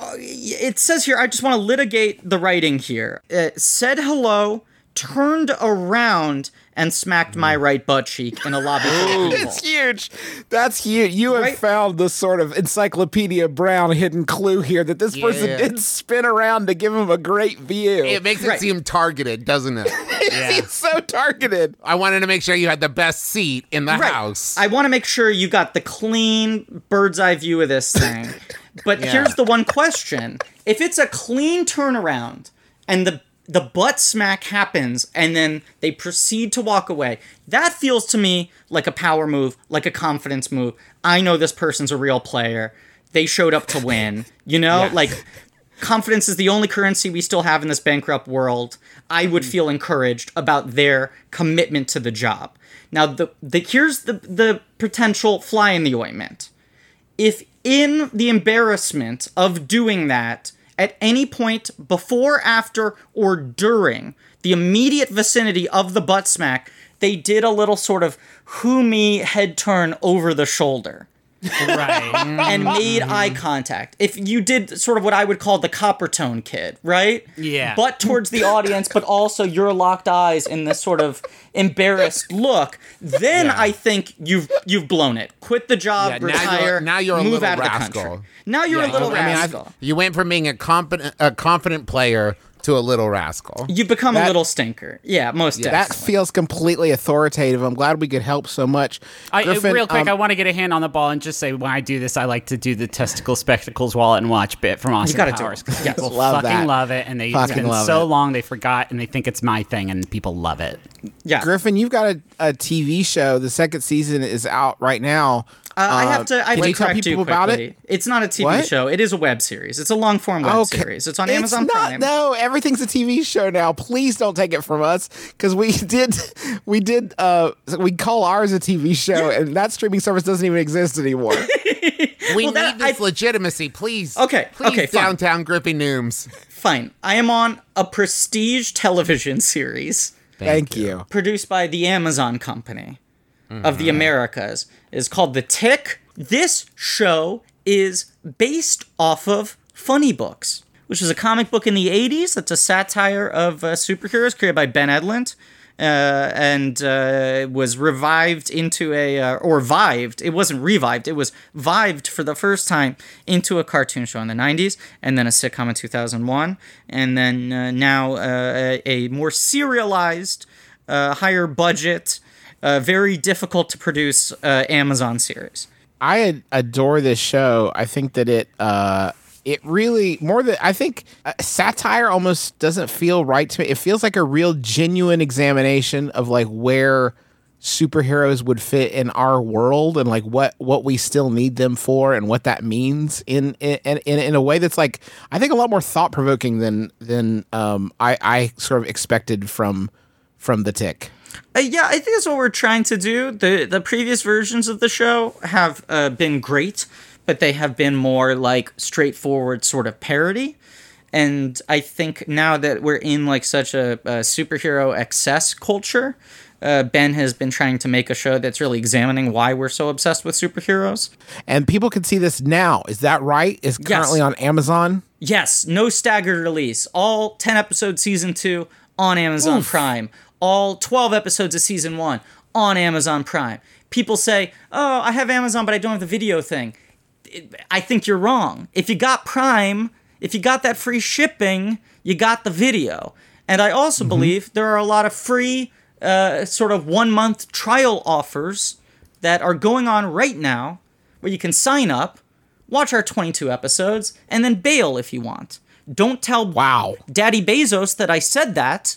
uh, it says here I just want to litigate the writing here. It said hello, turned around and smacked my mm. right butt cheek in a lobby full. It's huge. That's huge. You have Right? found the sort of Encyclopedia Brown hidden clue here that this person did spin around to give him a great view. It makes it Right. seem targeted, doesn't it? He's so targeted. I wanted to make sure you had the best seat in the Right. house. I want to make sure you got the clean bird's eye view of this thing. But here's the one question. If it's a clean turnaround and the the butt smack happens and then they proceed to walk away, that feels to me like a power move, like a confidence move. I know this person's a real player. They showed up to win. You know, like confidence is the only currency we still have in this bankrupt world. I would feel encouraged about their commitment to the job. Now, the, the here's the the potential fly in the ointment. If in the embarrassment of doing that, at any point before, after, or during the immediate vicinity of the butt smack, they did a little sort of who me head turn over the shoulder right. and mm-hmm. made eye contact. If you did sort of what I would call the Coppertone kid, right? Yeah. But towards the audience, but also your locked eyes in this sort of embarrassed look, then Yeah. I think you've you've blown it. Quit the job, Yeah, now retire, you're- now you're a move little out of the country. Now you're Yeah, a little I mean, I've- you went from being a confident, a confident player to a little rascal. You've become a little stinker. Yeah, most definitely. That feels completely authoritative. I'm glad we could help so much. I, Griffin, real quick, um, I want to get a hand on the ball and just say when I do this, I like to do the testicle spectacles wallet and watch bit from Austin gotta do Powers it. because Yes. people Love fucking that. love it, and they it's Fucking been so it. long they forgot and they think it's my thing, and people love it. yeah. Griffin, you've got a, a TV show. The second season is out right now. Uh, I have to. I have to you tell correct people you about it? It's not a TV What? show. It is a web series. It's a long form web series. It's on Amazon not, Prime. No, everything's a TV show now. Please don't take it from us because we did, we did, uh, we call ours a TV show, and that streaming service doesn't even exist anymore. We Well, that- need this I- legitimacy, please. Okay, please, okay, fine. downtown Grippy Nooms. Fine. I am on a prestige television series Thank you. produced by the Amazon company of the Americas. It's called The Tick. This show is based off of Funny Books, which is a comic book in the 80s that's a satire of uh, superheroes created by Ben Edlund. Uh, and uh, was revived into a uh, or vived. It wasn't revived. It was vived for the first time into a cartoon show in the '90s, and then a sitcom in 2001, and then uh, now uh, a, a more serialized, uh, higher budget uh, very difficult to produce uh, Amazon series. I adore this show. I think that it uh it really more than I think uh, satire almost doesn't feel right to me. It feels like a real genuine examination of like where superheroes would fit in our world and like what what we still need them for and what that means in in in, in a way that's like I think a lot more thought provoking than than um I I sort of expected from from the tick. Uh, yeah, I think that's what we're trying to do. the The previous versions of the show have uh, been great, but they have been more like straightforward sort of parody. And I think now that we're in like such a, a superhero excess culture, uh, Ben has been trying to make a show that's really examining why we're so obsessed with superheroes. And people can see this now. Is that right? Is currently on Amazon. Yes, no staggered release. All 10 episodes season 2 on Amazon Prime. All 12 episodes of season 1 on Amazon Prime. People say, "Oh, I have Amazon but I don't have the video thing." I think you're wrong. If you got Prime, if you got that free shipping, you got the video. And I also believe there are a lot of free uh, sort of 1 month trial offers that are going on right now where you can sign up watch our 22 episodes, and then bail if you want. Don't tell Wow. Daddy Bezos that I said that,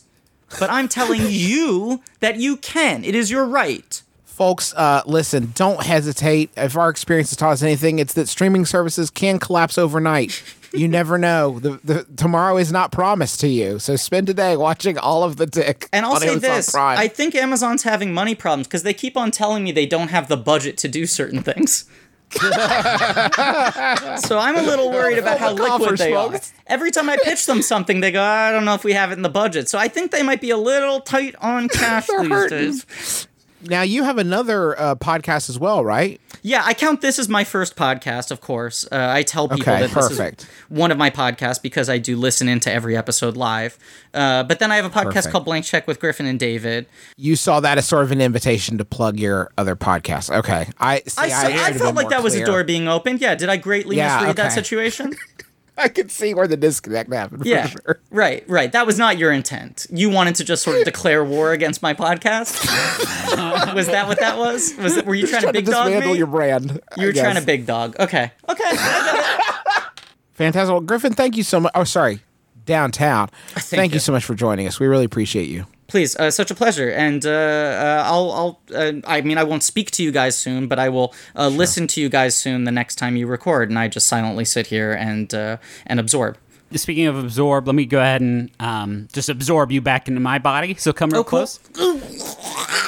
but I'm telling you that you can. It is your right. Folks, uh, listen, don't hesitate. If our experience has taught us anything, it's that streaming services can collapse overnight. You never know. The, the tomorrow is not promised to you. So spend today watching all of the dick. And I'll say Amazon this Prime. I think Amazon's having money problems because they keep on telling me they don't have the budget to do certain things. so I'm a little worried about how liquid they are. Every time I pitch them something, they go, I don't know if we have it in the budget. So I think they might be a little tight on cash these hurting. days. Now you have another uh, podcast as well, right? Yeah, I count this as my first podcast, of course. Uh, I tell people Okay, that this is one of my podcasts because I do listen into every episode live. Uh, but then I have a podcast Perfect. called Blank Check with Griffin and David. You saw that as sort of an invitation to plug your other podcast. Okay, I see. I, I, I felt like that was a door being opened. Yeah, did I greatly Yeah, misread that situation? I could see where the disconnect happened. for Yeah, sure. right, right. That was not your intent. You wanted to just sort of declare war against my podcast. was that what that was? Was it, were you trying to Trying to big dog dismantle me? your brand. you were trying to big dog. Okay, okay. Fantastic. Well, Griffin, thank you so much. Oh, sorry, downtown. Thank, you. you. so much for joining us. We really appreciate you. Please, uh, such a pleasure. And uh, uh, I'll, I'll uh, I mean, I won't speak to you guys soon, but I will uh, listen to you guys soon the next time you record, and I just silently sit here and uh, and absorb. Speaking of absorb, let me go ahead and um, just absorb you back into my body. So come real Oh, cool. close.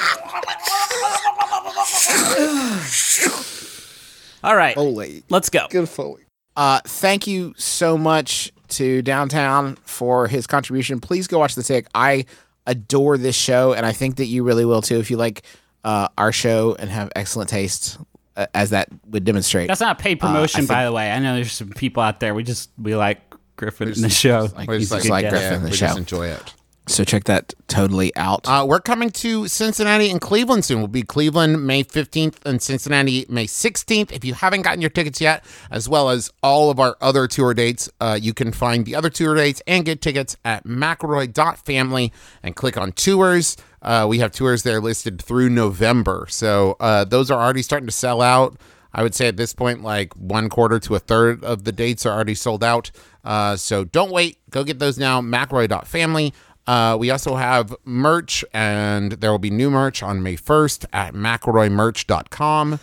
All right, Foley. let's go. Good Foley. Uh, thank you so much to Downtown for his contribution. Please go watch The Tick. I adore this show, and I think that you really will too if you like uh, our show and have excellent taste, uh, as that would demonstrate. That's not paid promotion, think- by the way. I know there's some people out there. We just we like Griffin in the show. We're He's just just like yeah, Griffin in the we show. just enjoy it. So check that totally out. Uh, we're coming to Cincinnati and Cleveland soon. We'll be Cleveland May 15th and Cincinnati May 16th. If you haven't gotten your tickets yet, as well as all of our other tour dates, uh, you can find the other tour dates and get tickets at McElroy.family and click on tours. Uh, we have tours there listed through November. So uh, those are already starting to sell out. I would say at this point, like one quarter to a third of the dates are already sold out. Uh, so don't wait. Go get those now. McRoy.family. Uh, we also have merch, and there will be new merch on May 1st at McElroymerch.com.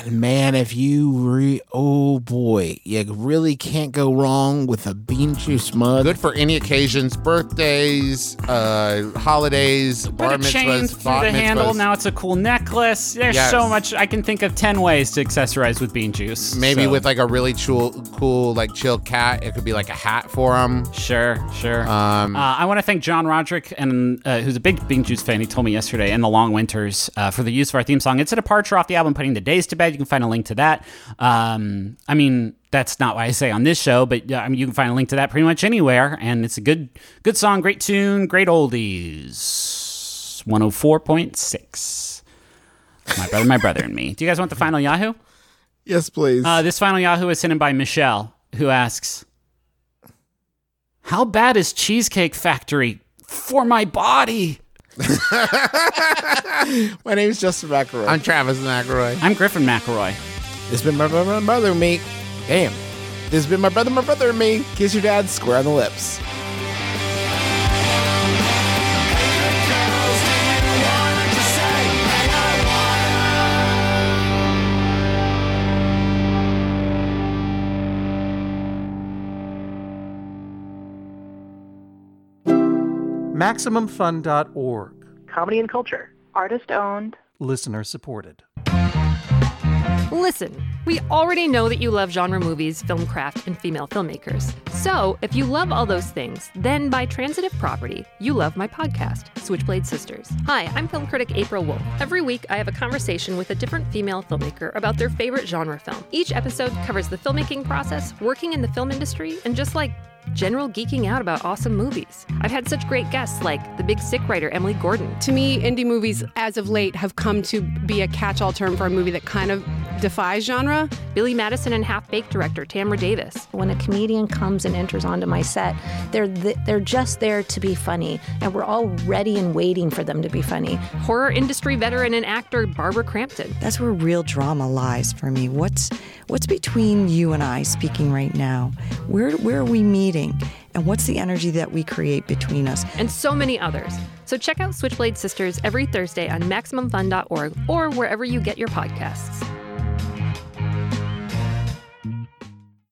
And man, if you re oh boy, you really can't go wrong with a bean juice mug. Good for any occasions, birthdays, uh, holidays, bar Put a chain mitzvahs, through bat the handle. mitzvahs. Now it's a cool necklace. There's Yes. so much. I can think of ten ways to accessorize with bean juice. Maybe So, with like a really cool, cool like chill cat. It could be like a hat for him. Sure, sure. Um, uh, I want to thank John Roderick, and uh, who's a big Bean Juice fan. He told me yesterday in the Long Winters uh, for the use of our theme song. It's a departure off the album "Putting the Days to Bed." You can find a link to that. Um, I mean, that's not what I say on this show, but I mean, you can find a link to that pretty much anywhere. And it's a good, good song, great tune, great oldies. One hundred four point six. My brother, my brother, and me. Do you guys want the final Yahoo? yes, please. Uh, this final Yahoo is sent in by Michelle, who asks, "How bad is Cheesecake Factory for my body?" My name is Justin McElroy. I'm Travis McElroy. I'm Griffin McElroy. This has been my brother, my brother and me. Damn. This has been my brother, my brother and me. Kiss your dad square on the lips. MaximumFun.org. Comedy and culture. Artist owned. Listener supported. Listen, we already know that you love genre movies, film craft, and female filmmakers. So, if you love all those things, then by transitive property, you love my podcast, Switchblade Sisters. Hi, I'm film critic April Wolfe. Every week, I have a conversation with a different female filmmaker about their favorite genre film. Each episode covers the filmmaking process, working in the film industry, and just like general geeking out about awesome movies. I've had such great guests like the big sick writer Emily Gordon. To me, indie movies as of late have come to be a catch all term for a movie that kind of defies genre. Billy Madison and Half Baked director Tamra Davis. When a comedian comes and enters onto my set, they're th- they're just there to be funny, and we're all ready and waiting for them to be funny. Horror industry veteran and actor Barbara Crampton. That's where real drama lies for me. What's what's between you and I speaking right now? Where where are we meeting? And what's the energy that we create between us? And so many others. So check out Switchblade Sisters every Thursday on MaximumFun.org or wherever you get your podcasts.